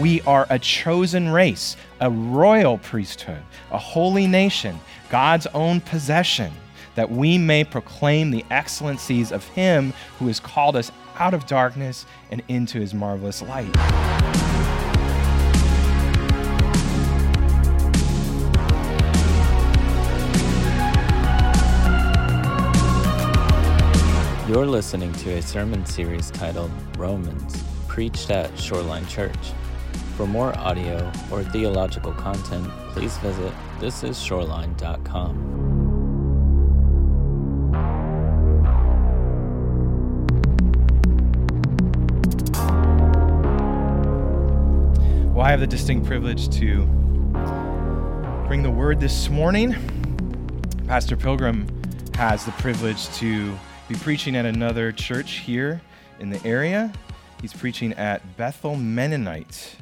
We are a chosen race, a royal priesthood, a holy nation, God's own possession, that we may proclaim the excellencies of Him who has called us out of darkness and into His marvelous light. You're listening to a sermon series titled Romans, preached at Shoreline Church. For more audio or theological content, please visit thisisshoreline.com. Well, I have the distinct privilege to bring the word this morning. Pastor Pilgrim has the privilege to be preaching at another church here in the area. He's preaching at Bethel Mennonite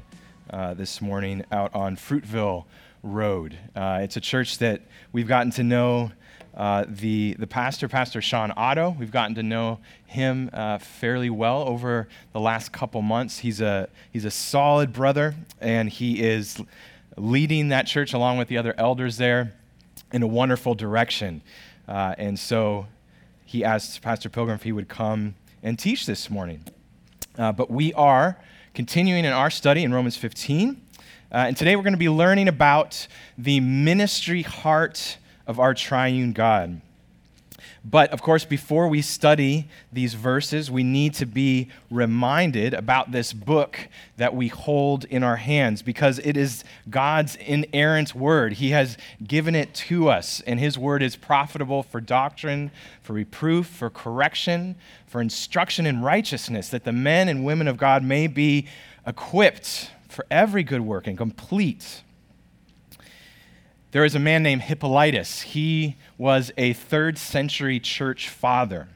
uh, this morning out on Fruitville Road. Uh, it's a church that we've gotten to know uh, the, the pastor, Pastor Sean Otto. We've gotten to know him uh, fairly well over the last couple months. He's a, he's a solid brother, and he is leading that church along with the other elders there in a wonderful direction. Uh, and so he asked Pastor Pilgrim if he would come and teach this morning. Uh, but we are continuing in our study in Romans 15. Uh, and today we're going to be learning about the ministry heart of our triune God. But of course, before we study these verses, we need to be reminded about this book that we hold in our hands because it is God's inerrant word. He has given it to us, and His word is profitable for doctrine, for reproof, for correction, for instruction in righteousness, that the men and women of God may be equipped for every good work and complete. There is a man named Hippolytus. He was a third century church father.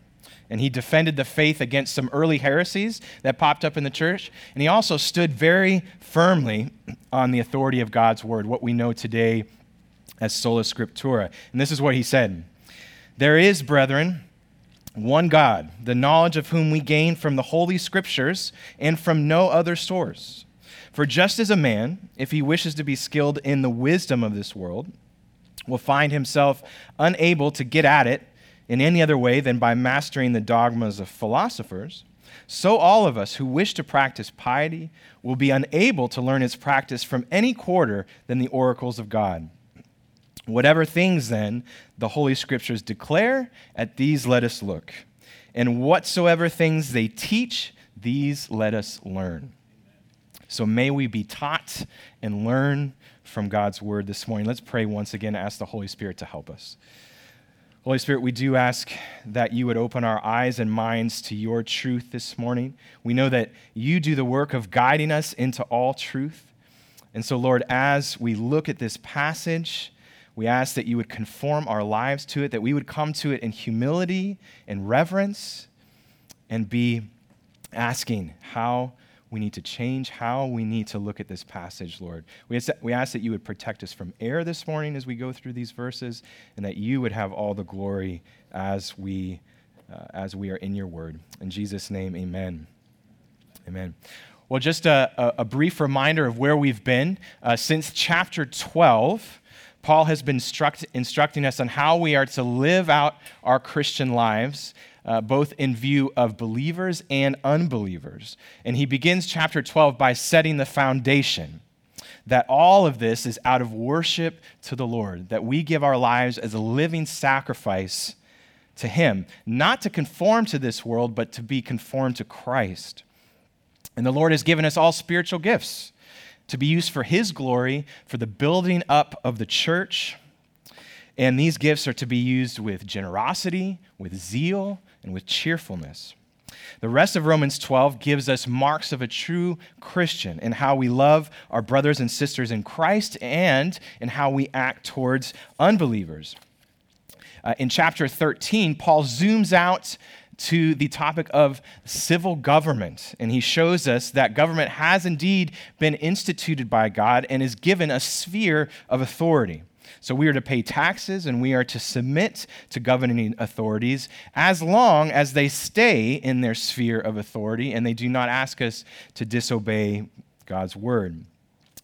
And he defended the faith against some early heresies that popped up in the church. And he also stood very firmly on the authority of God's word, what we know today as sola scriptura. And this is what he said There is, brethren, one God, the knowledge of whom we gain from the Holy Scriptures and from no other source. For just as a man, if he wishes to be skilled in the wisdom of this world, will find himself unable to get at it in any other way than by mastering the dogmas of philosophers, so all of us who wish to practice piety will be unable to learn its practice from any quarter than the oracles of God. Whatever things, then, the Holy Scriptures declare, at these let us look. And whatsoever things they teach, these let us learn. So may we be taught and learn from God's word this morning. Let's pray once again, ask the Holy Spirit to help us. Holy Spirit, we do ask that you would open our eyes and minds to your truth this morning. We know that you do the work of guiding us into all truth. And so, Lord, as we look at this passage, we ask that you would conform our lives to it, that we would come to it in humility and reverence and be asking, How we need to change how we need to look at this passage, Lord. We ask, that, we ask that you would protect us from error this morning as we go through these verses, and that you would have all the glory as we, uh, as we are in your word. In Jesus' name, amen. Amen. Well, just a, a, brief reminder of where we've been. Uh, since chapter 12, Paul has been instruct, instructing us on how we are to live out our Christian lives uh, both in view of believers and unbelievers. And he begins chapter 12 by setting the foundation that all of this is out of worship to the Lord, that we give our lives as a living sacrifice to Him, not to conform to this world, but to be conformed to Christ. And the Lord has given us all spiritual gifts to be used for His glory, for the building up of the church. And these gifts are to be used with generosity, with zeal, and with cheerfulness. The rest of Romans 12 gives us marks of a true Christian in how we love our brothers and sisters in Christ and in how we act towards unbelievers. Uh, in chapter 13, Paul zooms out to the topic of civil government, and he shows us that government has indeed been instituted by God and is given a sphere of authority. So we are to pay taxes and we are to submit to governing authorities as long as they stay in their sphere of authority and they do not ask us to disobey God's word.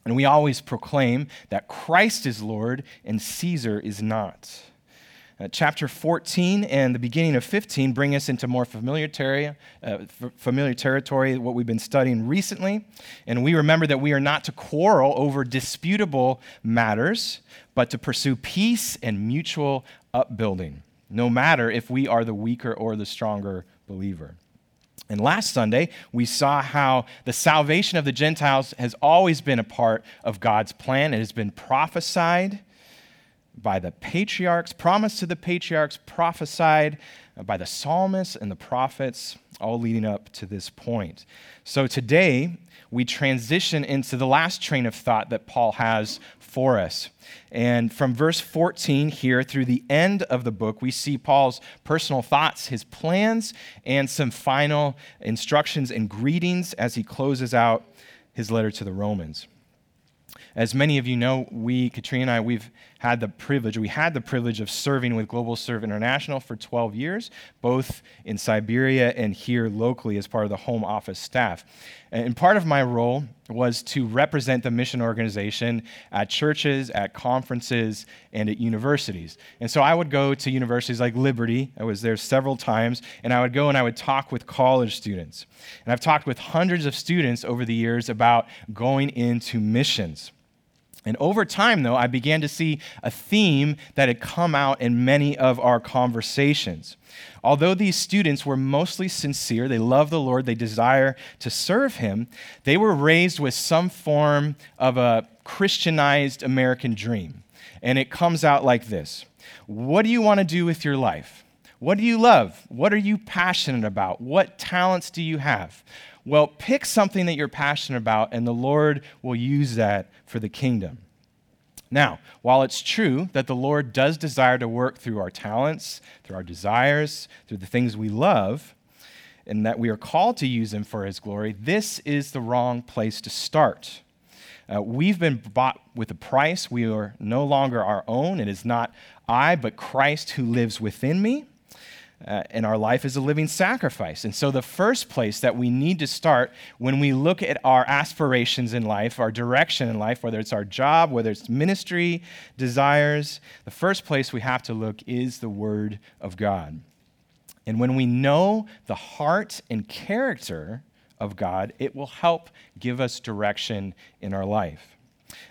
And we always proclaim that Christ is Lord and Caesar is not. Uh, chapter 14 and the beginning of 15 bring us into more familiar, uh, f- familiar territory, what we've been studying recently. And we remember that we are not to quarrel over disputable matters, but to pursue peace and mutual upbuilding, no matter if we are the weaker or the stronger believer. And last Sunday, we saw how the salvation of the Gentiles has always been a part of God's plan. It has been prophesied by the patriarchs, promised to the patriarchs, prophesied by the psalmists and the prophets, all leading up to this point. So today, we transition into the last train of thought that Paul has for us. And from verse 14 here through the end of the book, we see Paul's personal thoughts, his plans, and some final instructions and greetings as he closes out his letter to the Romans. As many of you know, we, Katrina and I, we've had the privilege, we had the privilege of serving with Global Serve International for 12 years, both in Siberia and here locally as part of the home office staff. And part of my role was to represent the mission organization at churches, at conferences, and at universities. And so I would go to universities like Liberty, I was there several times, and I would go and I would talk with college students. And I've talked with hundreds of students over the years about going into missions. And over time, though, I began to see a theme that had come out in many of our conversations. Although these students were mostly sincere, they love the Lord, they desire to serve Him, they were raised with some form of a Christianized American dream. And it comes out like this What do you want to do with your life? What do you love? What are you passionate about? What talents do you have? Well, pick something that you're passionate about, and the Lord will use that for the kingdom. Now, while it's true that the Lord does desire to work through our talents, through our desires, through the things we love, and that we are called to use Him for His glory, this is the wrong place to start. Uh, we've been bought with a price. We are no longer our own. It is not I, but Christ who lives within me uh, and our life is a living sacrifice. And so, the first place that we need to start when we look at our aspirations in life, our direction in life, whether it's our job, whether it's ministry, desires, the first place we have to look is the Word of God. And when we know the heart and character of God, it will help give us direction in our life.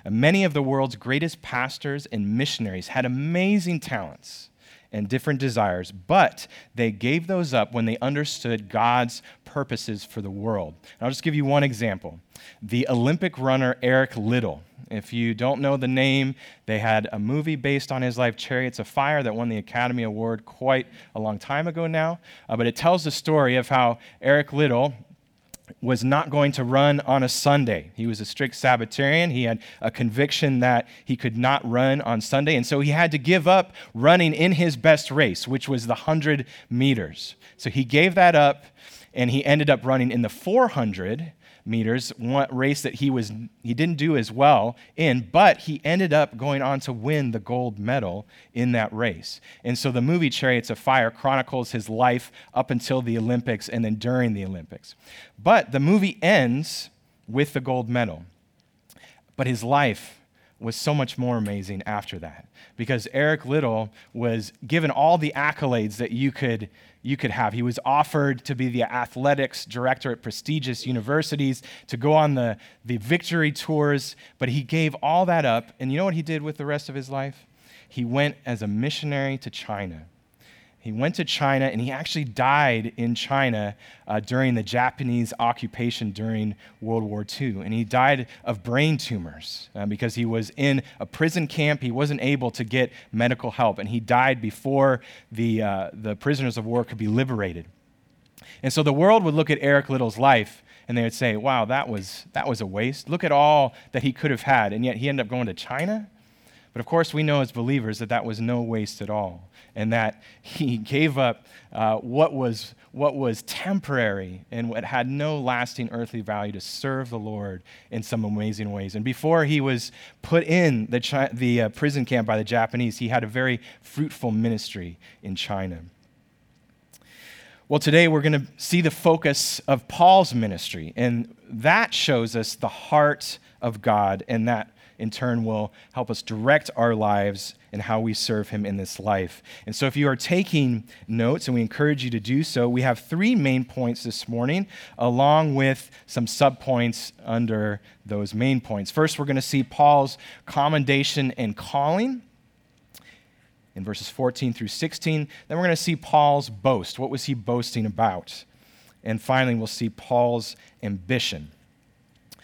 And many of the world's greatest pastors and missionaries had amazing talents and different desires, but they gave those up when they understood God's purposes for the world. And I'll just give you one example the Olympic runner Eric Liddell. If you don't know the name, they had a movie based on his life, Chariots of Fire, that won the Academy Award quite a long time ago now. Uh, but it tells the story of how Eric Liddell, was not going to run on a Sunday. He was a strict Sabbatarian. He had a conviction that he could not run on Sunday, and so he had to give up running in his best race, which was the 100 meters. So he gave that up, and he ended up running in the 400 meters, one race that he was he didn't do as well in, but he ended up going on to win the gold medal in that race. And so the movie Chariots of Fire chronicles his life up until the Olympics and then during the Olympics. But the movie ends with the gold medal. But his life was so much more amazing after that because Eric Liddell was given all the accolades that you could, you could have. He was offered to be the athletics director at prestigious universities, to go on the, the victory tours, but he gave all that up. And you know what he did with the rest of his life? He went as a missionary to China. He went to China and he actually died in China uh, during the Japanese occupation during World War II. And he died of brain tumors uh, because he was in a prison camp. He wasn't able to get medical help. And he died before the, uh, the prisoners of war could be liberated. And so the world would look at Eric Liddell's life and they would say, wow, that was, that was a waste. Look at all that he could have had. And yet he ended up going to China? But of course, we know as believers that that was no waste at all, and that he gave up uh, what, was, what was temporary and what had no lasting earthly value to serve the Lord in some amazing ways. And before he was put in the, the uh, prison camp by the Japanese, he had a very fruitful ministry in China. Well, today we're going to see the focus of Paul's ministry, and that shows us the heart of God, and that in turn will help us direct our lives and how we serve Him in this life. And so, if you are taking notes, and we encourage you to do so, we have three main points this morning, along with some subpoints under those main points. First, we're going to see Paul's commendation and calling in verses 14 through 16. Then we're going to see Paul's boast. What was he boasting about? And finally, we'll see Paul's ambition.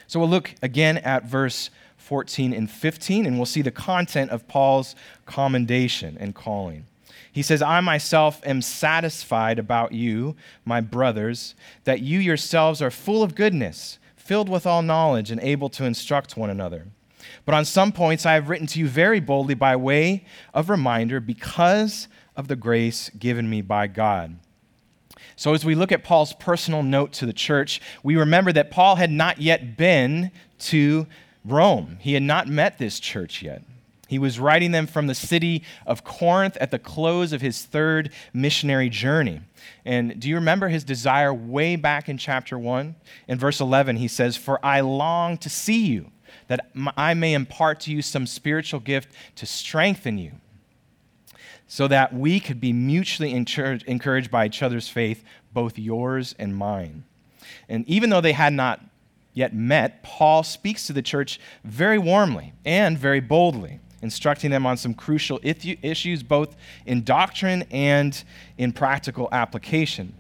So we'll look again at verse 14 and 15, and we'll see the content of Paul's commendation and calling. He says, I myself am satisfied about you, my brothers, that you yourselves are full of goodness, filled with all knowledge, and able to instruct one another. But on some points I have written to you very boldly by way of reminder because of the grace given me by God. So, as we look at Paul's personal note to the church, we remember that Paul had not yet been to Rome. He had not met this church yet. He was writing them from the city of Corinth at the close of his third missionary journey. And do you remember his desire way back in chapter 1? In verse 11, he says, For I long to see you that I may impart to you some spiritual gift to strengthen you, so that we could be mutually encouraged by each other's faith, both yours and mine. And even though they had not yet met, Paul speaks to the church very warmly and very boldly, instructing them on some crucial issues, both in doctrine and in practical application.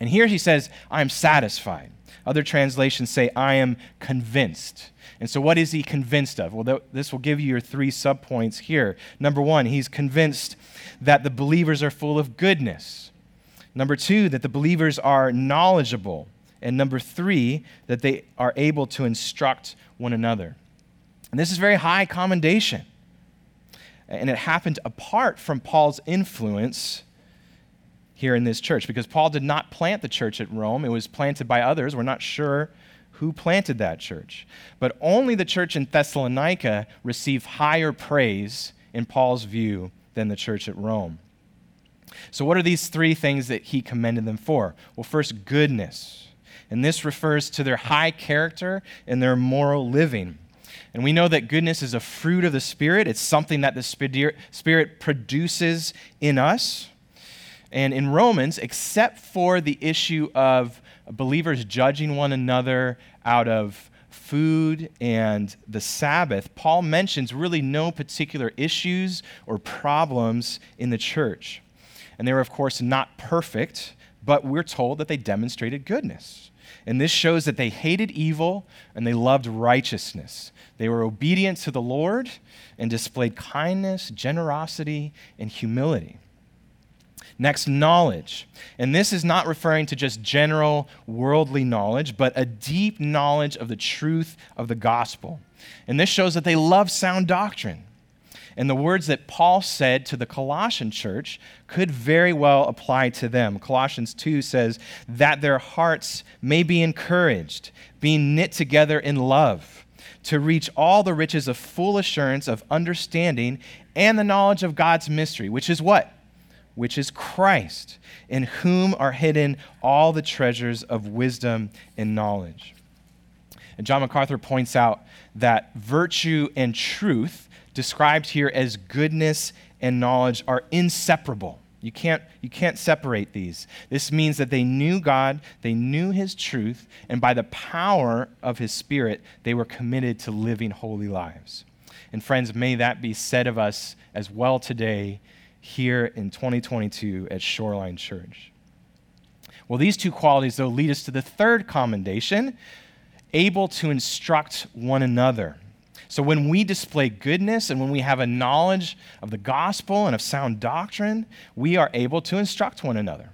And here he says, I am satisfied. Other translations say, I am convinced. And so, what is he convinced of? Well, this will give you your three subpoints here. Number one, he's convinced that the believers are full of goodness. Number two, that the believers are knowledgeable. And number three, that they are able to instruct one another. And this is very high commendation. And it happened apart from Paul's influence here in this church because Paul did not plant the church at Rome, it was planted by others. We're not sure who planted that church. But only the church in Thessalonica received higher praise in Paul's view than the church at Rome. So, what are these three things that he commended them for? Well, first, goodness. And this refers to their high character and their moral living. And we know that goodness is a fruit of the Spirit, it's something that the Spirit produces in us. And in Romans, except for the issue of believers judging one another out of food and the Sabbath, Paul mentions really no particular issues or problems in the church. And they were, of course, not perfect, but we're told that they demonstrated goodness. And this shows that they hated evil and they loved righteousness. They were obedient to the Lord and displayed kindness, generosity, and humility. Next, knowledge. And this is not referring to just general worldly knowledge, but a deep knowledge of the truth of the gospel. And this shows that they love sound doctrine. And the words that Paul said to the Colossian church could very well apply to them. Colossians 2 says, that their hearts may be encouraged, being knit together in love, to reach all the riches of full assurance of understanding and the knowledge of God's mystery, which is what? which is Christ, in whom are hidden all the treasures of wisdom and knowledge. And John MacArthur points out that virtue and truth, described here as goodness and knowledge, are inseparable. You can't, you can't separate these. This means that they knew God, they knew His truth, and by the power of His Spirit, they were committed to living holy lives. And friends, may that be said of us as well today here in 2022 at Shoreline Church. Well, these two qualities, though, lead us to the third commendation able to instruct one another. So, when we display goodness and when we have a knowledge of the gospel and of sound doctrine, we are able to instruct one another.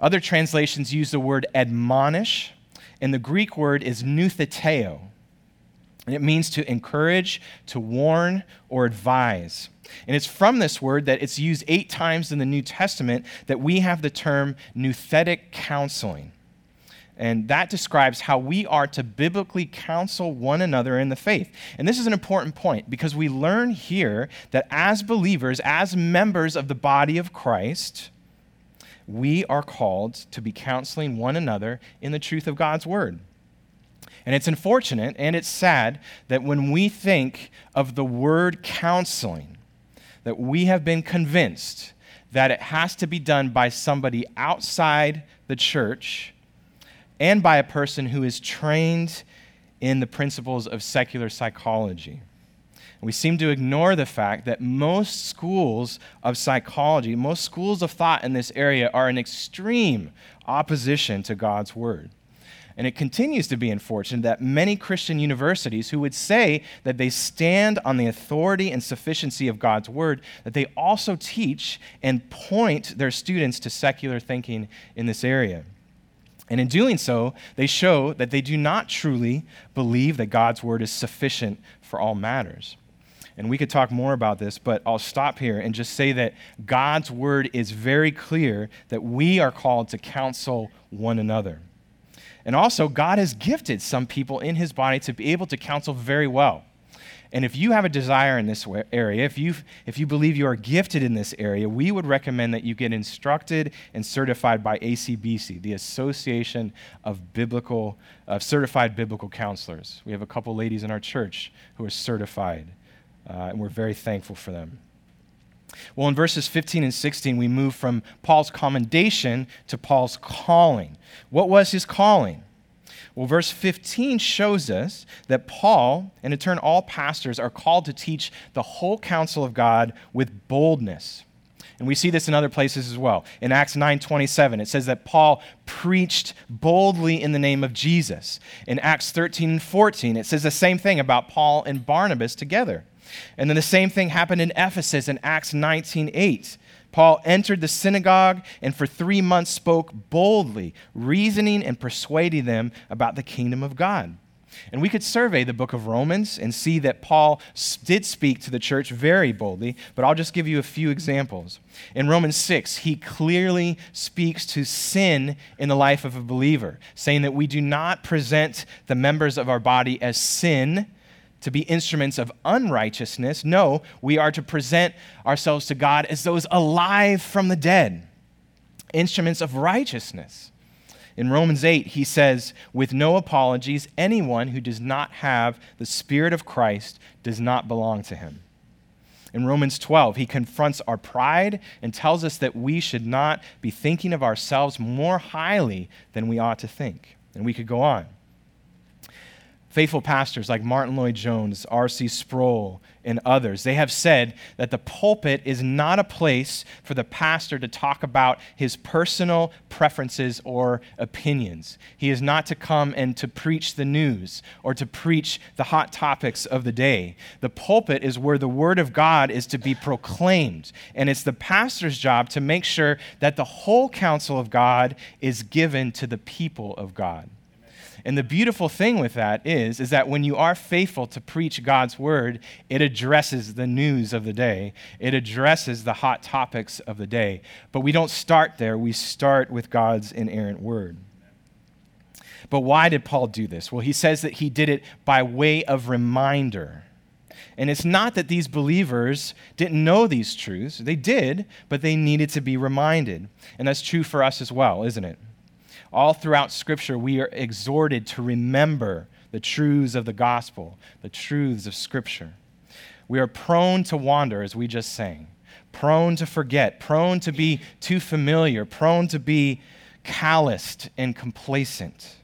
Other translations use the word admonish, and the Greek word is noutheteo, and it means to encourage, to warn, or advise. And it's from this word that it's used eight times in the New Testament that we have the term nouthetic counseling. And that describes how we are to biblically counsel one another in the faith. And this is an important point because we learn here that as believers, as members of the body of Christ, we are called to be counseling one another in the truth of God's word. And it's unfortunate and it's sad that when we think of the word counseling, that we have been convinced that it has to be done by somebody outside the church and by a person who is trained in the principles of secular psychology. We seem to ignore the fact that most schools of psychology, most schools of thought in this area are in extreme opposition to God's word. And it continues to be unfortunate that many Christian universities who would say that they stand on the authority and sufficiency of God's word, that they also teach and point their students to secular thinking in this area. And in doing so, they show that they do not truly believe that God's word is sufficient for all matters. And we could talk more about this, but I'll stop here and just say that God's word is very clear that we are called to counsel one another. And also, God has gifted some people in his body to be able to counsel very well. And if you have a desire in this area, if you if you believe you are gifted in this area, we would recommend that you get instructed and certified by ACBC, the Association of Biblical of Certified Biblical Counselors. We have a couple ladies in our church who are certified, uh, and we're very thankful for them. Well, in verses 15 and 16, we move from Paul's commendation to Paul's calling. What was his calling? Well, verse 15 shows us that Paul, and in turn all pastors, are called to teach the whole counsel of God with boldness. And we see this in other places as well. In Acts 9:27, it says that Paul preached boldly in the name of Jesus. In Acts 13 and 14, it says the same thing about Paul and Barnabas together. And then the same thing happened in Ephesus in Acts 19:8. Paul entered the synagogue and for three months spoke boldly, reasoning and persuading them about the kingdom of God. And we could survey the book of Romans and see that Paul did speak to the church very boldly, but I'll just give you a few examples. In Romans 6, he clearly speaks to sin in the life of a believer, saying that we do not present the members of our body as sin to be instruments of unrighteousness. No, we are to present ourselves to God as those alive from the dead, instruments of righteousness. In Romans 8, he says, with no apologies, anyone who does not have the Spirit of Christ does not belong to him. In Romans 12, he confronts our pride and tells us that we should not be thinking of ourselves more highly than we ought to think. And we could go on. Faithful pastors like Martyn Lloyd-Jones, R.C. Sproul, and others, they have said that the pulpit is not a place for the pastor to talk about his personal preferences or opinions. He is not to come and to preach the news or to preach the hot topics of the day. The pulpit is where the word of God is to be proclaimed, and it's the pastor's job to make sure that the whole counsel of God is given to the people of God. And the beautiful thing with that is, is that when you are faithful to preach God's word, it addresses the news of the day. It addresses the hot topics of the day. But we don't start there. We start with God's inerrant word. But why did Paul do this? Well, he says that he did it by way of reminder. And it's not that these believers didn't know these truths. They did, but they needed to be reminded. And that's true for us as well, isn't it? All throughout Scripture, we are exhorted to remember the truths of the gospel, the truths of Scripture. We are prone to wander, as we just sang, prone to forget, prone to be too familiar, prone to be calloused and complacent.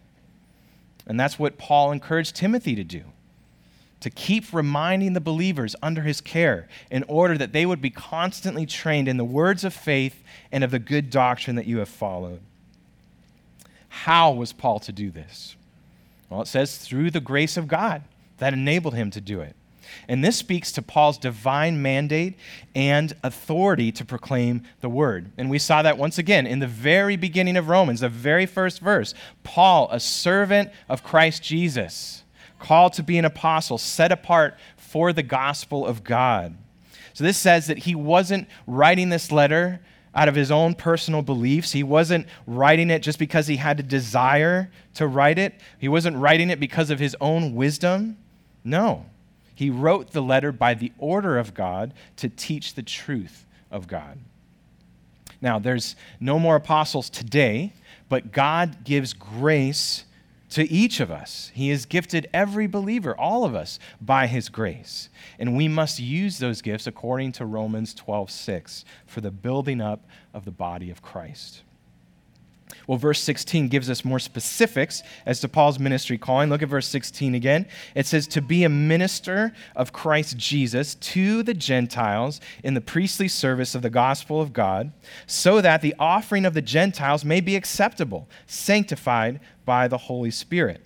And that's what Paul encouraged Timothy to do to keep reminding the believers under his care in order that they would be constantly trained in the words of faith and of the good doctrine that you have followed. How was Paul to do this? Well, it says through the grace of God that enabled him to do it. And this speaks to Paul's divine mandate and authority to proclaim the word. And we saw that once again in the very beginning of Romans, the very first verse. Paul, a servant of Christ Jesus, called to be an apostle, set apart for the gospel of God. So this says that he wasn't writing this letter out of his own personal beliefs. He wasn't writing it just because he had a desire to write it, he wasn't writing it because of his own wisdom. No. He wrote the letter by the order of God to teach the truth of God. Now, there's no more apostles today, but God gives grace to each of us. He has gifted every believer, all of us, by his grace. And we must use those gifts according to Romans 12:6 for the building up of the body of Christ. Well, verse 16 gives us more specifics as to Paul's ministry calling. Look at verse 16 again. It says, To be a minister of Christ Jesus to the Gentiles in the priestly service of the gospel of God, so that the offering of the Gentiles may be acceptable, sanctified by the Holy Spirit.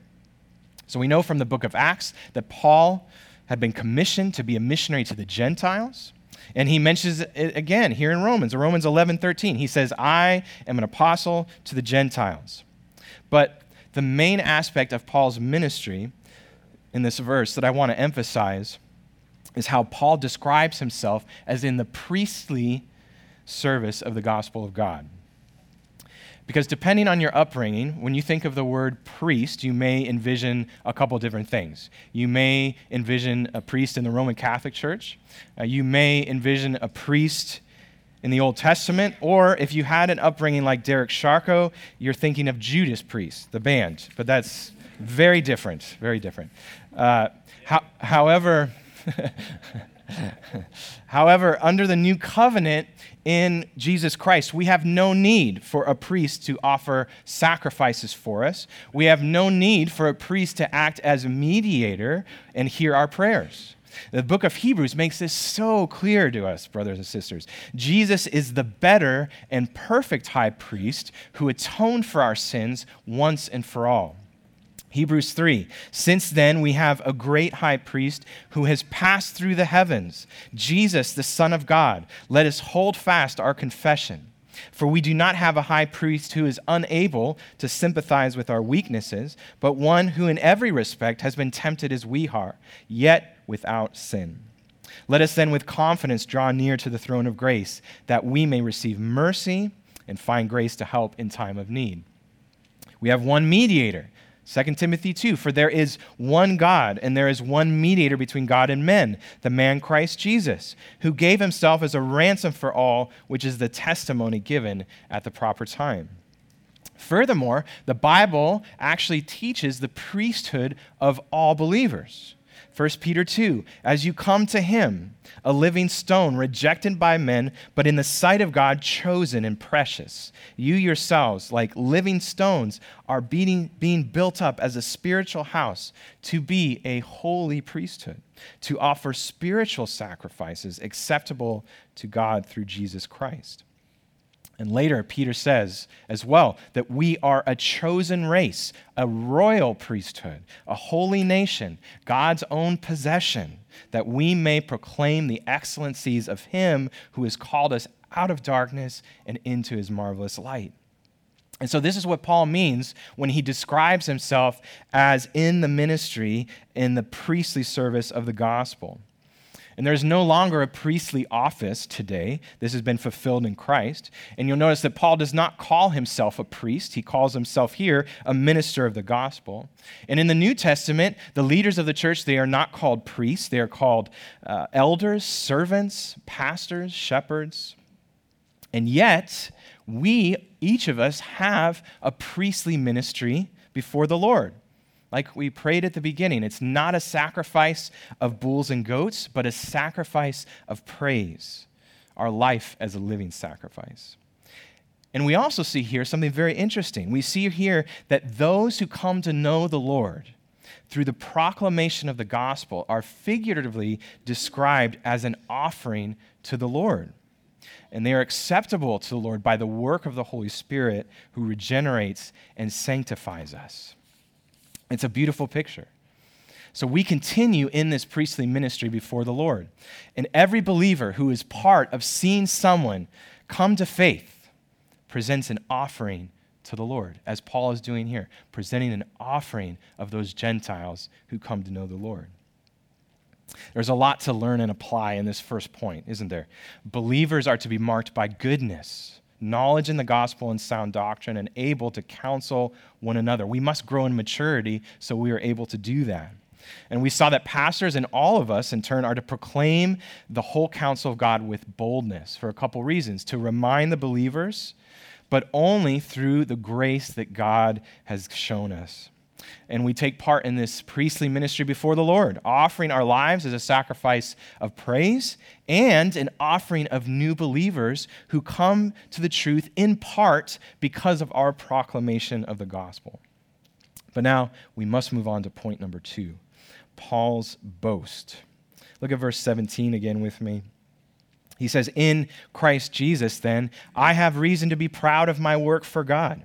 So we know from the book of Acts that Paul had been commissioned to be a missionary to the Gentiles. And he mentions it again here in Romans, Romans 11 13. He says, I am an apostle to the Gentiles. But the main aspect of Paul's ministry in this verse that I want to emphasize is how Paul describes himself as in the priestly service of the gospel of God. Because depending on your upbringing, when you think of the word priest, you may envision a couple different things. You may envision a priest in the Roman Catholic Church, uh, you may envision a priest in the Old Testament, or if you had an upbringing like Derek Sharko, you're thinking of Judas Priest, the band. But that's very different, very different. Uh, ho- however, However, under the new covenant in Jesus Christ, we have no need for a priest to offer sacrifices for us. We have no need for a priest to act as a mediator and hear our prayers. The book of Hebrews makes this so clear to us, brothers and sisters. Jesus is the better and perfect high priest who atoned for our sins once and for all. Hebrews 3. Since then, we have a great high priest who has passed through the heavens, Jesus, the Son of God. Let us hold fast our confession. For we do not have a high priest who is unable to sympathize with our weaknesses, but one who in every respect has been tempted as we are, yet without sin. Let us then with confidence draw near to the throne of grace, that we may receive mercy and find grace to help in time of need. We have one mediator 2 Timothy 2 For there is one God, and there is one mediator between God and men, the man Christ Jesus, who gave himself as a ransom for all, which is the testimony given at the proper time. Furthermore, the Bible actually teaches the priesthood of all believers. 1 Peter 2 As you come to him, a living stone rejected by men, but in the sight of God chosen and precious, you yourselves, like living stones, are being, being built up as a spiritual house to be a holy priesthood, to offer spiritual sacrifices acceptable to God through Jesus Christ. And later, Peter says as well that we are a chosen race, a royal priesthood, a holy nation, God's own possession, that we may proclaim the excellencies of Him who has called us out of darkness and into His marvelous light. And so, this is what Paul means when he describes himself as in the ministry, in the priestly service of the gospel. And there's no longer a priestly office today. This has been fulfilled in Christ. And you'll notice that Paul does not call himself a priest, he calls himself here a minister of the gospel. And in the New Testament, the leaders of the church, they are not called priests, they are called uh, elders, servants, pastors, shepherds. And yet, we, each of us, have a priestly ministry before the Lord. Like we prayed at the beginning, it's not a sacrifice of bulls and goats, but a sacrifice of praise, our life as a living sacrifice. And we also see here something very interesting. We see here that those who come to know the Lord through the proclamation of the gospel are figuratively described as an offering to the Lord. And they are acceptable to the Lord by the work of the Holy Spirit who regenerates and sanctifies us. It's a beautiful picture. So we continue in this priestly ministry before the Lord. And every believer who is part of seeing someone come to faith presents an offering to the Lord, as Paul is doing here, presenting an offering of those Gentiles who come to know the Lord. There's a lot to learn and apply in this first point, isn't there? Believers are to be marked by goodness knowledge in the gospel and sound doctrine, and able to counsel one another. We must grow in maturity so we are able to do that. And we saw that pastors and all of us, in turn, are to proclaim the whole counsel of God with boldness for a couple reasons to remind the believers, but only through the grace that God has shown us. And we take part in this priestly ministry before the Lord, offering our lives as a sacrifice of praise and an offering of new believers who come to the truth in part because of our proclamation of the gospel. But now we must move on to point number two Paul's boast. Look at verse 17 again with me. He says, In Christ Jesus, then, I have reason to be proud of my work for God.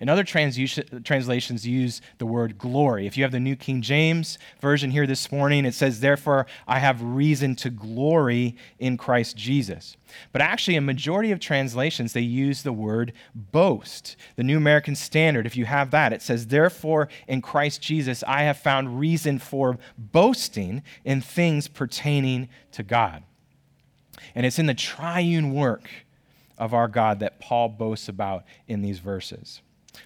And other translations use the word glory. If you have the New King James Version here this morning, it says, Therefore, I have reason to glory in Christ Jesus. But actually, a majority of translations, they use the word boast. The New American Standard, if you have that, it says, Therefore, in Christ Jesus, I have found reason for boasting in things pertaining to God. And it's in the triune work of our God that Paul boasts about in these verses.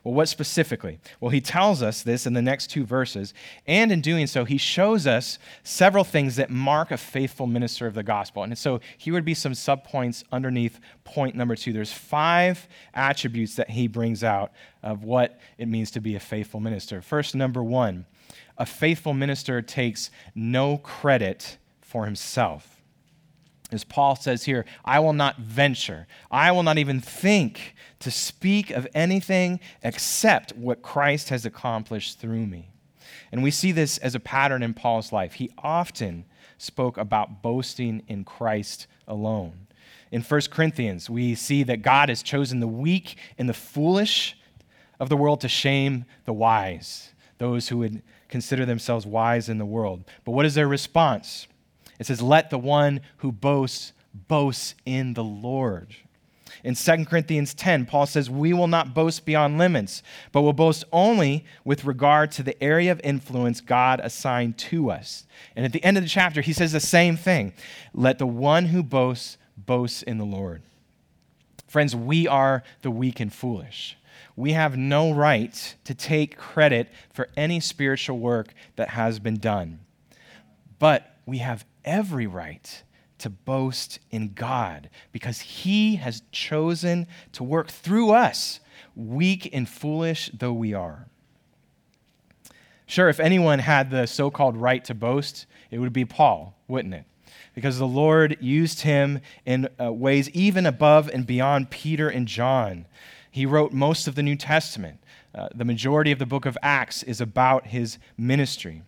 Well, what specifically? Well, he tells us this in the next two verses, and in doing so, he shows us several things that mark a faithful minister of the gospel. And so here would be some subpoints underneath point number two. There's five attributes that he brings out of what it means to be a faithful minister. First, number one, a faithful minister takes no credit for himself. As Paul says here, I will not venture, I will not even think to speak of anything except what Christ has accomplished through me. And we see this as a pattern in Paul's life. He often spoke about boasting in Christ alone. In 1 Corinthians, we see that God has chosen the weak and the foolish of the world to shame the wise, those who would consider themselves wise in the world. But what is their response? It says, Let the one who boasts boast in the Lord. In 2 Corinthians 10, Paul says, We will not boast beyond limits, but will boast only with regard to the area of influence God assigned to us. And at the end of the chapter, he says the same thing Let the one who boasts boast in the Lord. Friends, we are the weak and foolish. We have no right to take credit for any spiritual work that has been done. But we have every right to boast in God because He has chosen to work through us, weak and foolish though we are. Sure, if anyone had the so called right to boast, it would be Paul, wouldn't it? Because the Lord used him in uh, ways even above and beyond Peter and John. He wrote most of the New Testament. Uh, the majority of the book of Acts is about his ministry.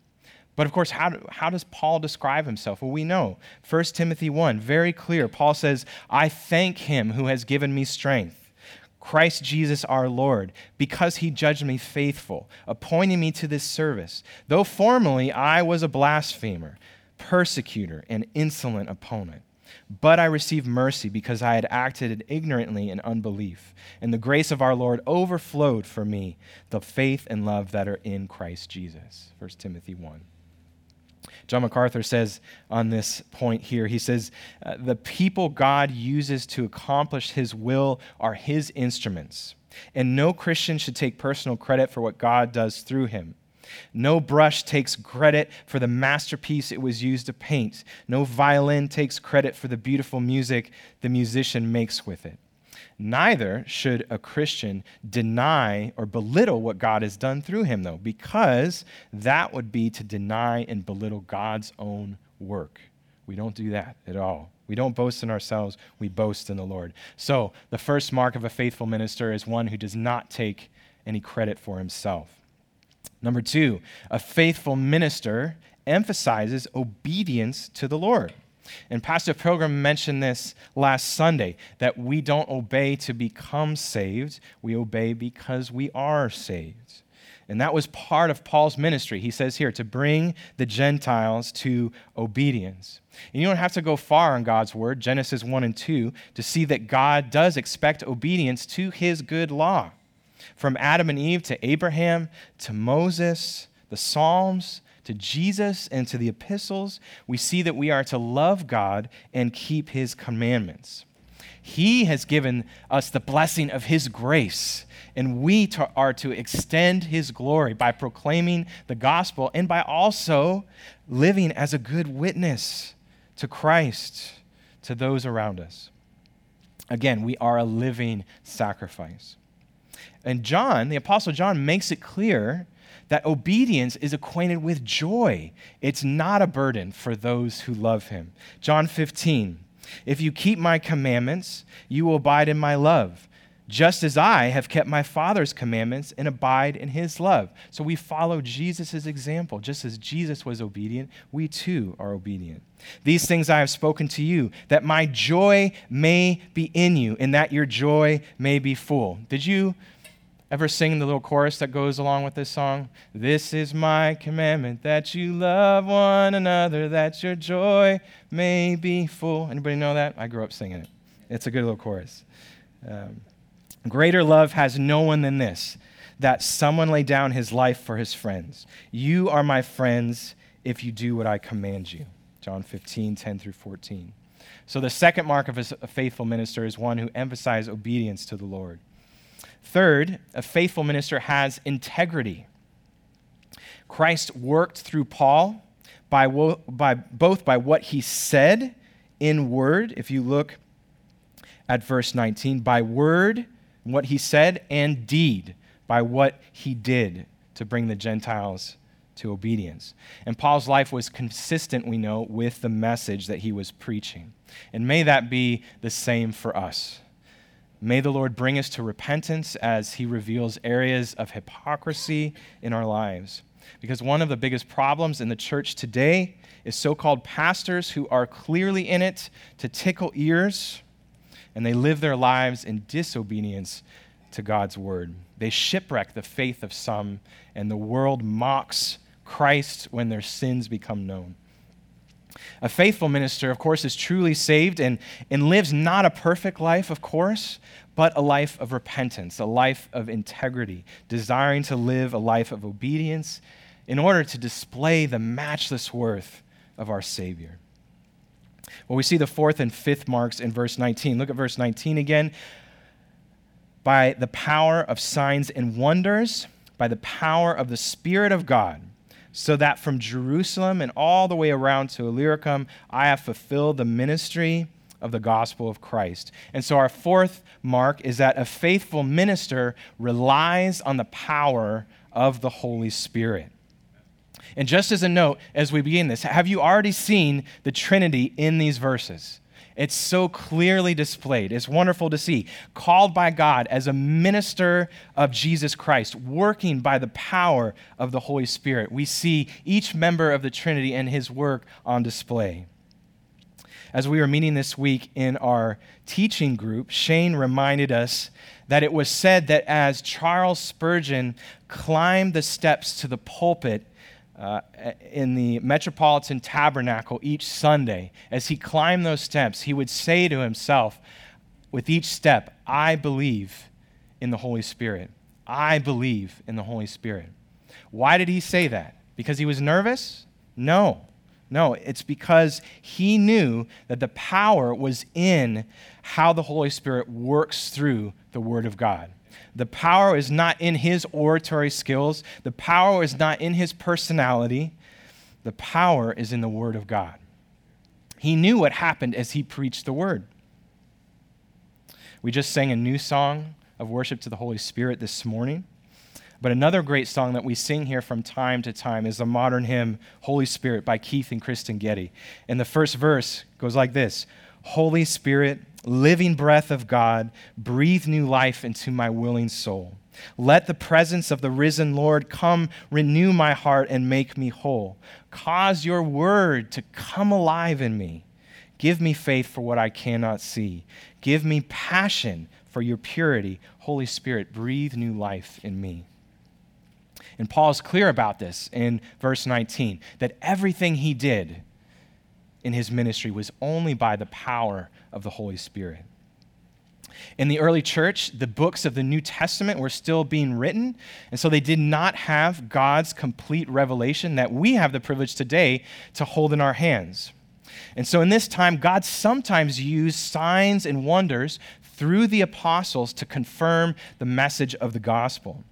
But of course, how, do, how does Paul describe himself? Well, we know. 1 Timothy 1, very clear. Paul says, I thank him who has given me strength, Christ Jesus our Lord, because he judged me faithful, appointing me to this service. Though formerly I was a blasphemer, persecutor, and insolent opponent. But I received mercy because I had acted ignorantly in unbelief. And the grace of our Lord overflowed for me, the faith and love that are in Christ Jesus. 1 Timothy 1. John MacArthur says on this point here, he says, uh, The people God uses to accomplish his will are his instruments, and no Christian should take personal credit for what God does through him. No brush takes credit for the masterpiece it was used to paint. No violin takes credit for the beautiful music the musician makes with it. Neither should a Christian deny or belittle what God has done through him, though, because that would be to deny and belittle God's own work. We don't do that at all. We don't boast in ourselves, we boast in the Lord. So, the first mark of a faithful minister is one who does not take any credit for himself. Number two, a faithful minister emphasizes obedience to the Lord. And Pastor Pilgrim mentioned this last Sunday that we don't obey to become saved, we obey because we are saved. And that was part of Paul's ministry. He says here to bring the Gentiles to obedience. And you don't have to go far in God's word, Genesis 1 and 2, to see that God does expect obedience to his good law. From Adam and Eve to Abraham to Moses, the Psalms, to Jesus and to the epistles, we see that we are to love God and keep his commandments. He has given us the blessing of his grace, and we to, are to extend his glory by proclaiming the gospel and by also living as a good witness to Christ to those around us. Again, we are a living sacrifice. And John, the Apostle John, makes it clear that obedience is acquainted with joy. It's not a burden for those who love him. John 15, if you keep my commandments, you will abide in my love, just as I have kept my Father's commandments and abide in his love. So we follow Jesus' example. Just as Jesus was obedient, we too are obedient. These things I have spoken to you, that my joy may be in you, and that your joy may be full. Did you Ever sing the little chorus that goes along with this song? This is my commandment that you love one another, that your joy may be full. Anybody know that? I grew up singing it. It's a good little chorus. Um, greater love has no one than this that someone lay down his life for his friends. You are my friends if you do what I command you. John 15, 10 through 14. So the second mark of a faithful minister is one who emphasizes obedience to the Lord. Third, a faithful minister has integrity. Christ worked through Paul by, wo- by both by what he said in word, if you look at verse 19, by word, what he said, and deed, by what he did to bring the Gentiles to obedience. And Paul's life was consistent, we know, with the message that he was preaching. And may that be the same for us. May the Lord bring us to repentance as He reveals areas of hypocrisy in our lives. Because one of the biggest problems in the church today is so called pastors who are clearly in it to tickle ears, and they live their lives in disobedience to God's word. They shipwreck the faith of some, and the world mocks Christ when their sins become known. A faithful minister, of course, is truly saved and, and lives not a perfect life, of course, but a life of repentance, a life of integrity, desiring to live a life of obedience in order to display the matchless worth of our Savior. Well, we see the fourth and fifth marks in verse 19. Look at verse 19 again. By the power of signs and wonders, by the power of the Spirit of God so that from Jerusalem and all the way around to Illyricum, I have fulfilled the ministry of the gospel of Christ. And so, our fourth mark is that a faithful minister relies on the power of the Holy Spirit. And just as a note, as we begin this, have you already seen the Trinity in these verses? It's so clearly displayed. It's wonderful to see. Called by God as a minister of Jesus Christ, working by the power of the Holy Spirit. We see each member of the Trinity and his work on display. As we were meeting this week in our teaching group, Shane reminded us that it was said that as Charles Spurgeon climbed the steps to the pulpit uh, in the Metropolitan Tabernacle each Sunday, as he climbed those steps, he would say to himself, with each step, I believe in the Holy Spirit. I believe in the Holy Spirit. Why did he say that? Because he was nervous? No. No, it's because he knew that the power was in how the Holy Spirit works through the Word of God. The power is not in his oratory skills, the power is not in his personality. The power is in the Word of God. He knew what happened as he preached the Word. We just sang a new song of worship to the Holy Spirit this morning. But another great song that we sing here from time to time is the modern hymn, Holy Spirit, by Keith and Kristyn Getty. And the first verse goes like this Holy Spirit, living breath of God, breathe new life into my willing soul. Let the presence of the risen Lord come renew my heart and make me whole. Cause your word to come alive in me. Give me faith for what I cannot see. Give me passion for your purity. Holy Spirit, breathe new life in me. And Paul's clear about this in verse 19 that everything he did in his ministry was only by the power of the Holy Spirit. In the early church, the books of the New Testament were still being written, and so they did not have God's complete revelation that we have the privilege today to hold in our hands. And so in this time, God sometimes used signs and wonders through the apostles to confirm the message of the gospel.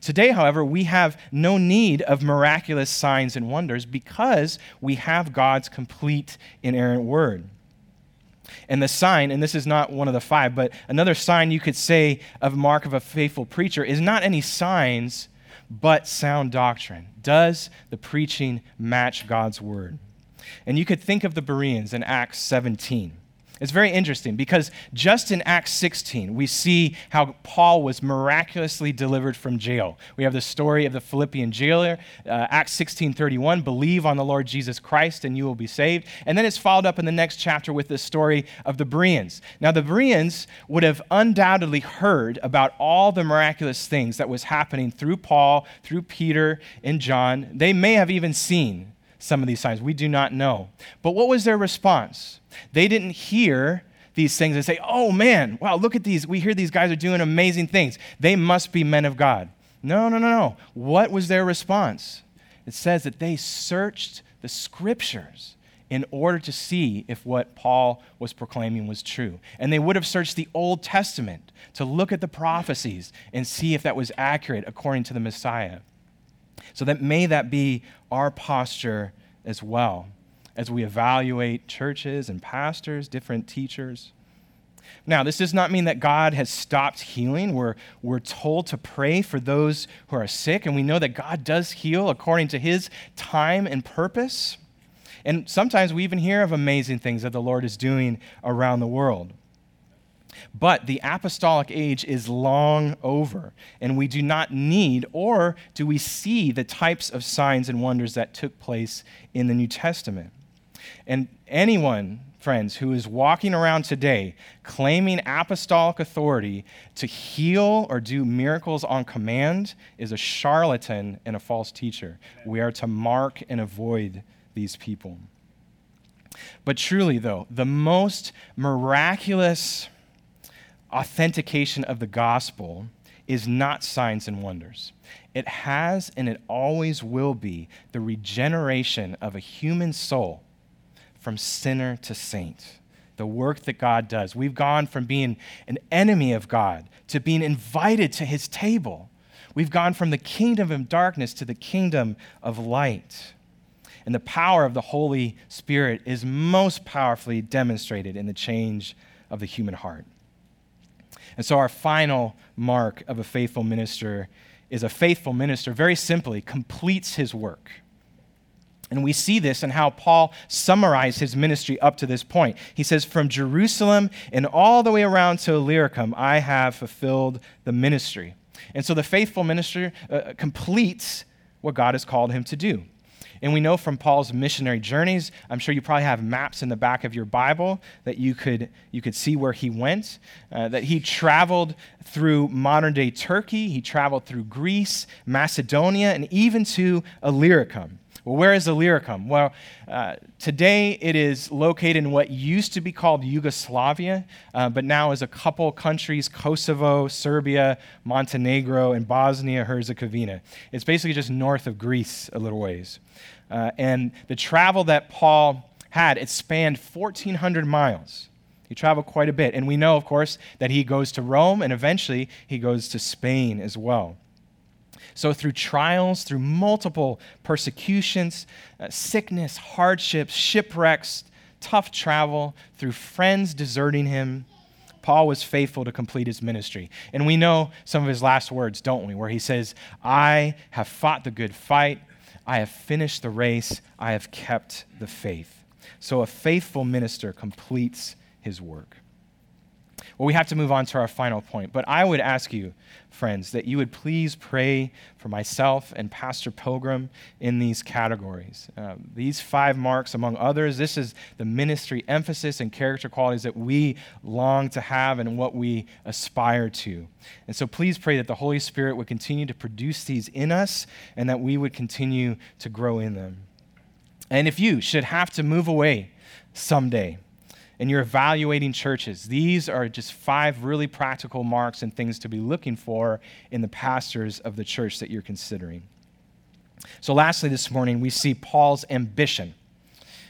Today, however, we have no need of miraculous signs and wonders because we have God's complete inerrant word. And the sign, and this is not one of the five, but another sign you could say of mark of a faithful preacher is not any signs, but sound doctrine. Does the preaching match God's word? And you could think of the Bereans in Acts 17. It's very interesting because just in Acts 16, we see how Paul was miraculously delivered from jail. We have the story of the Philippian jailer, uh, Acts 16:31, believe on the Lord Jesus Christ and you will be saved. And then it's followed up in the next chapter with the story of the Bereans. Now the Bereans would have undoubtedly heard about all the miraculous things that was happening through Paul, through Peter and John. They may have even seen some of these signs. We do not know. But what was their response? They didn't hear these things and say, oh man, wow, look at these. We hear these guys are doing amazing things. They must be men of God. No, no, no, no. What was their response? It says that they searched the scriptures in order to see if what Paul was proclaiming was true. And they would have searched the Old Testament to look at the prophecies and see if that was accurate according to the Messiah. So that may that be our posture as well as we evaluate churches and pastors, different teachers. Now, this does not mean that God has stopped healing. We're, we're told to pray for those who are sick, and we know that God does heal according to his time and purpose. And sometimes we even hear of amazing things that the Lord is doing around the world. But the apostolic age is long over, and we do not need or do we see the types of signs and wonders that took place in the New Testament. And anyone, friends, who is walking around today claiming apostolic authority to heal or do miracles on command is a charlatan and a false teacher. We are to mark and avoid these people. But truly, though, the most miraculous authentication of the gospel is not signs and wonders. It has and it always will be the regeneration of a human soul from sinner to saint. The work that God does. We've gone from being an enemy of God to being invited to his table. We've gone from the kingdom of darkness to the kingdom of light. And the power of the Holy Spirit is most powerfully demonstrated in the change of the human heart. And so, our final mark of a faithful minister is a faithful minister, very simply, completes his work. And we see this in how Paul summarized his ministry up to this point. He says, From Jerusalem and all the way around to Illyricum, I have fulfilled the ministry. And so the faithful minister uh, completes what God has called him to do. And we know from Paul's missionary journeys, I'm sure you probably have maps in the back of your Bible that you could, you could see where he went, uh, that he traveled through modern day Turkey, he traveled through Greece, Macedonia, and even to Illyricum. Well, where is Illyricum? Well, uh, today it is located in what used to be called Yugoslavia, uh, but now is a couple countries Kosovo, Serbia, Montenegro, and Bosnia Herzegovina. It's basically just north of Greece a little ways. Uh, and the travel that Paul had, it spanned 1,400 miles. He traveled quite a bit. And we know, of course, that he goes to Rome and eventually he goes to Spain as well. So, through trials, through multiple persecutions, uh, sickness, hardships, shipwrecks, tough travel, through friends deserting him, Paul was faithful to complete his ministry. And we know some of his last words, don't we? Where he says, I have fought the good fight, I have finished the race, I have kept the faith. So, a faithful minister completes his work. Well, we have to move on to our final point. But I would ask you, friends, that you would please pray for myself and Pastor Pilgrim in these categories. Uh, these five marks, among others, this is the ministry emphasis and character qualities that we long to have and what we aspire to. And so please pray that the Holy Spirit would continue to produce these in us and that we would continue to grow in them. And if you should have to move away someday, and you're evaluating churches, these are just five really practical marks and things to be looking for in the pastors of the church that you're considering. So, lastly, this morning, we see Paul's ambition.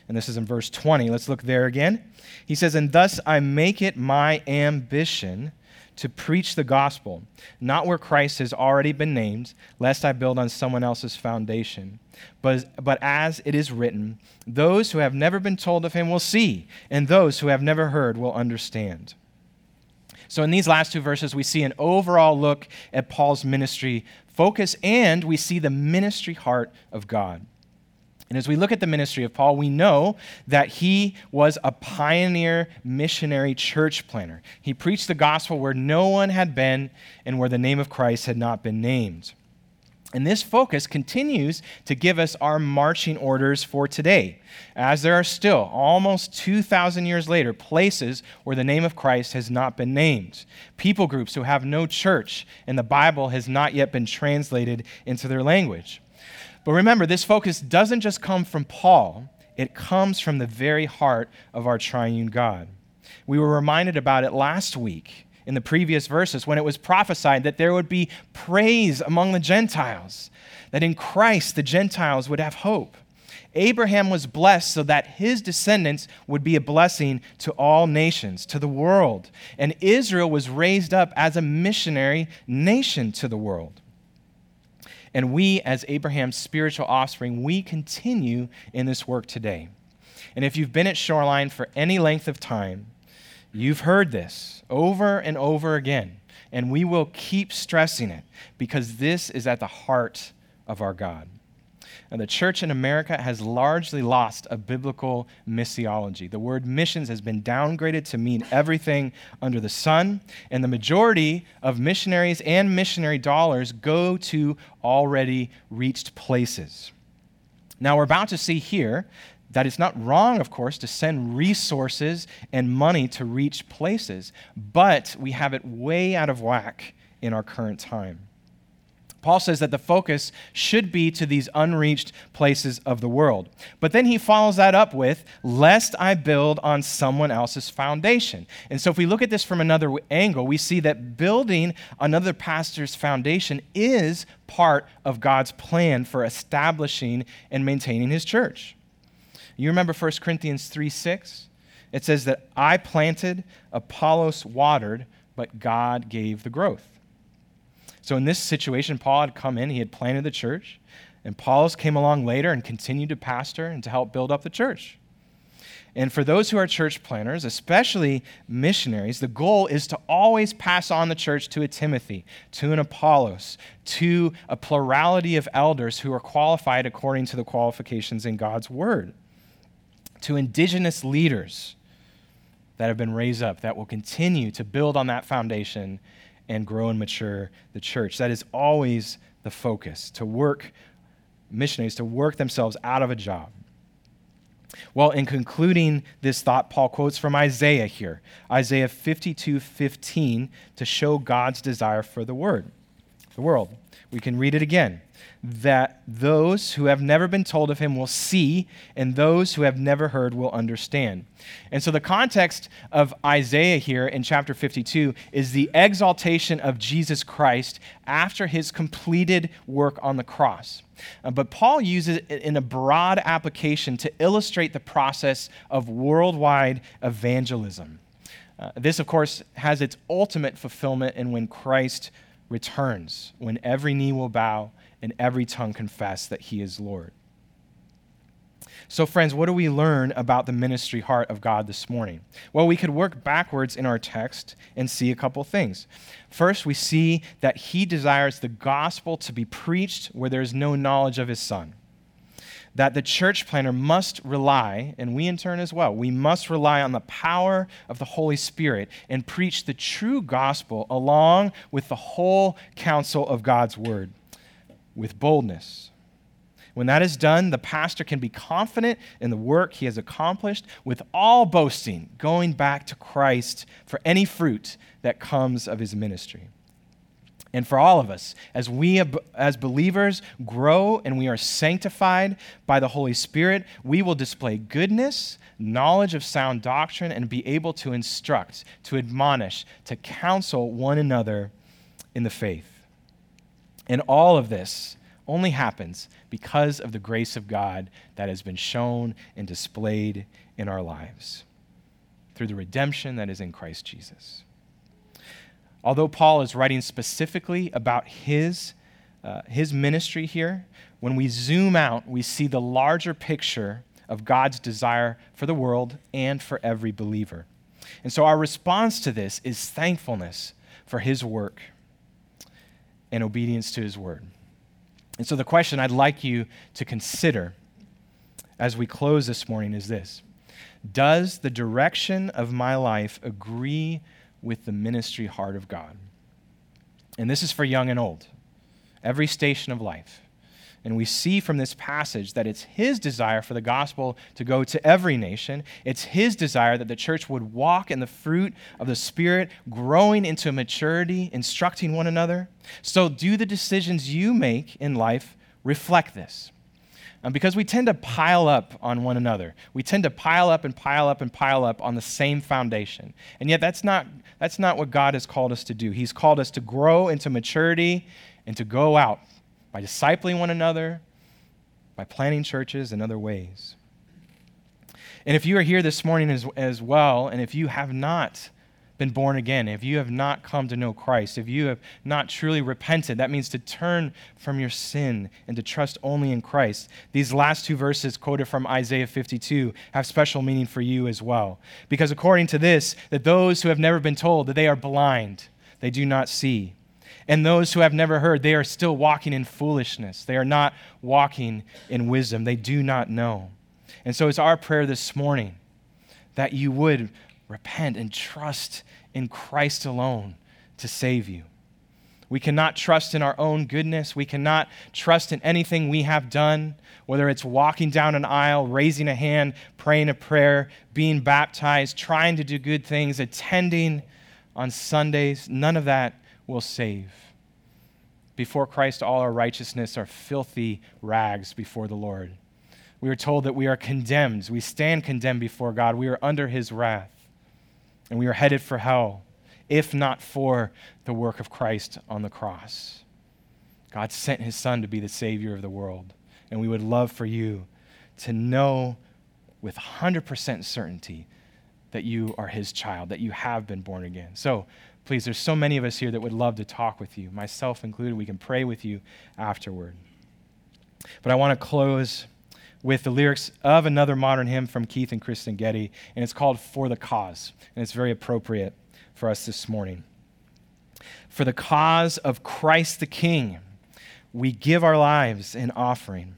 And this is in verse 20. Let's look there again. He says, And thus I make it my ambition to preach the gospel, not where Christ has already been named, lest I build on someone else's foundation. But, but as it is written, those who have never been told of him will see, and those who have never heard will understand. So, in these last two verses, we see an overall look at Paul's ministry focus, and we see the ministry heart of God. And as we look at the ministry of Paul, we know that he was a pioneer missionary church planner. He preached the gospel where no one had been and where the name of Christ had not been named. And this focus continues to give us our marching orders for today, as there are still, almost 2,000 years later, places where the name of Christ has not been named. People groups who have no church and the Bible has not yet been translated into their language. But remember, this focus doesn't just come from Paul, it comes from the very heart of our triune God. We were reminded about it last week in the previous verses when it was prophesied that there would be praise among the Gentiles, that in Christ the Gentiles would have hope. Abraham was blessed so that his descendants would be a blessing to all nations, to the world. And Israel was raised up as a missionary nation to the world. And we, as Abraham's spiritual offspring, we continue in this work today. And if you've been at Shoreline for any length of time, you've heard this over and over again. And we will keep stressing it because this is at the heart of our God. The church in America has largely lost a biblical missiology. The word missions has been downgraded to mean everything under the sun, and the majority of missionaries and missionary dollars go to already reached places. Now, we're about to see here that it's not wrong, of course, to send resources and money to reach places, but we have it way out of whack in our current time. Paul says that the focus should be to these unreached places of the world. But then he follows that up with, lest I build on someone else's foundation. And so if we look at this from another angle, we see that building another pastor's foundation is part of God's plan for establishing and maintaining his church. You remember 1 Corinthians 3 6? It says that I planted, Apollos watered, but God gave the growth. So in this situation, Paul had come in, he had planted the church, and Apollos came along later and continued to pastor and to help build up the church. And for those who are church planners, especially missionaries, the goal is to always pass on the church to a Timothy, to an Apollos, to a plurality of elders who are qualified according to the qualifications in God's word, to indigenous leaders that have been raised up that will continue to build on that foundation and grow and mature the church. That is always the focus to work, missionaries to work themselves out of a job. Well, in concluding this thought, Paul quotes from Isaiah here Isaiah 52 15 to show God's desire for the word, the world. We can read it again that those who have never been told of him will see, and those who have never heard will understand. And so, the context of Isaiah here in chapter 52 is the exaltation of Jesus Christ after his completed work on the cross. Uh, but Paul uses it in a broad application to illustrate the process of worldwide evangelism. Uh, this, of course, has its ultimate fulfillment in when Christ returns, when every knee will bow and every tongue confess that he is Lord. So, friends, what do we learn about the ministry heart of God this morning? Well, we could work backwards in our text and see a couple things. First, we see that he desires the gospel to be preached where there is no knowledge of his son. that the church planner must rely, and we in turn as well, we must rely on the power of the Holy Spirit and preach the true gospel along with the whole counsel of God's word with boldness. When that is done, the pastor can be confident in the work he has accomplished with all boasting, going back to Christ for any fruit that comes of his ministry and for all of us as we as believers grow and we are sanctified by the holy spirit we will display goodness knowledge of sound doctrine and be able to instruct to admonish to counsel one another in the faith and all of this only happens because of the grace of god that has been shown and displayed in our lives through the redemption that is in christ jesus although Paul is writing specifically about his, uh, his ministry here, when we zoom out, we see the larger picture of God's desire for the world and for every believer. And so our response to this is thankfulness for his work and obedience to his word. And so the question I'd like you to consider as we close this morning is this Does the direction of my life agree with the ministry heart of God. And this is for young and old, every station of life. And we see from this passage that it's his desire for the gospel to go to every nation. It's his desire that the church would walk in the fruit of the Spirit, growing into maturity, instructing one another. So, do the decisions you make in life reflect this? Um, because we tend to pile up on one another. We tend to pile up and pile up and pile up on the same foundation. And yet, that's not, that's not what God has called us to do. He's called us to grow into maturity and to go out by discipling one another, by planting churches, and other ways. And if you are here this morning as, as well, and if you have not been born again, if you have not come to know Christ, if you have not truly repented, that means to turn from your sin and to trust only in Christ. These last two verses quoted from Isaiah 52 have special meaning for you as well. Because according to this, that those who have never been told that they are blind, they do not see. And those who have never heard, they are still walking in foolishness. They are not walking in wisdom. They do not know. And so it's our prayer this morning that you would repent and trust in Christ alone to save you. We cannot trust in our own goodness. We cannot trust in anything we have done, whether it's walking down an aisle, raising a hand, praying a prayer, being baptized, trying to do good things, attending on Sundays. None of that will save. Before Christ, all our righteousness are filthy rags before the Lord. We are told that we are condemned. We stand condemned before God. We are under his wrath and we are headed for hell if not for the work of Christ on the cross. God sent his Son to be the Savior of the world, and we would love for you to know with 100% certainty that you are his child, that you have been born again. So, please, there's so many of us here that would love to talk with you, myself included. We can pray with you afterward. But I want to close with the lyrics of another modern hymn from Keith and Kristyn Getty, and it's called For the Cause, and it's very appropriate for us this morning. For the cause of Christ the King, we give our lives in offering,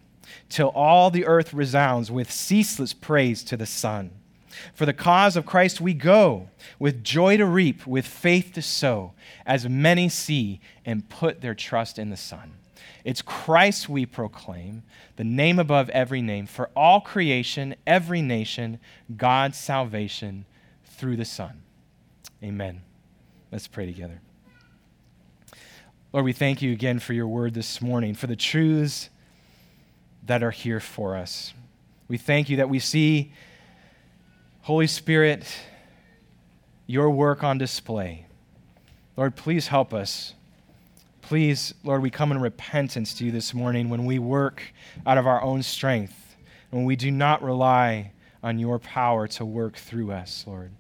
till all the earth resounds with ceaseless praise to the Son. For the cause of Christ we go, with joy to reap, with faith to sow, as many see and put their trust in the Son. It's Christ we proclaim, the name above every name, for all creation, every nation, God's salvation through the Son. Amen. Let's pray together. Lord, we thank you again for your word this morning, for the truths that are here for us. We thank you that we see, Holy Spirit, your work on display. Lord, please help us Please, Lord, we come in repentance to you this morning when we work out of our own strength, when we do not rely on your power to work through us, Lord.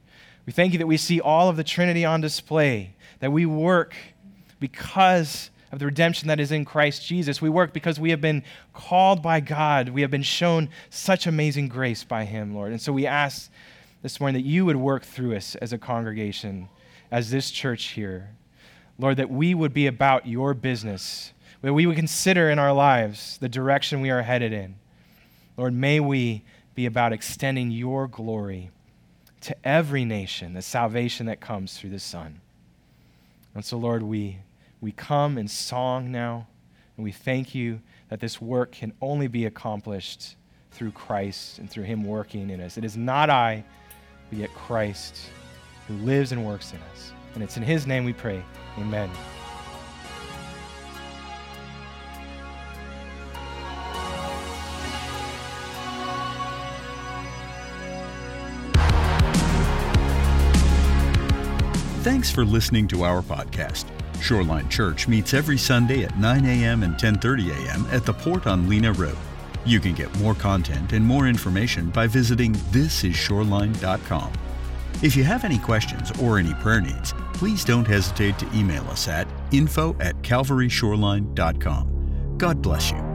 We thank you that we see all of the Trinity on display, that we work because of the redemption that is in Christ Jesus. We work because we have been called by God. We have been shown such amazing grace by Him, Lord. And so we ask this morning that you would work through us as a congregation, as this church here. Lord, that we would be about your business, that we would consider in our lives the direction we are headed in. Lord, may we be about extending your glory to every nation, the salvation that comes through the Son. And so, Lord, we, we come in song now, and we thank you that this work can only be accomplished through Christ and through Him working in us. It is not I, but yet Christ who lives and works in us. And it's in His name we pray. Amen. Thanks for listening to our podcast. Shoreline Church meets every Sunday at 9 a.m. and 10:30 a.m. at the Port on Lena Road. You can get more content and more information by visiting thisisshoreline.com. If you have any questions or any prayer needs, please don't hesitate to email us at info at calvaryshoreline.com. God bless you.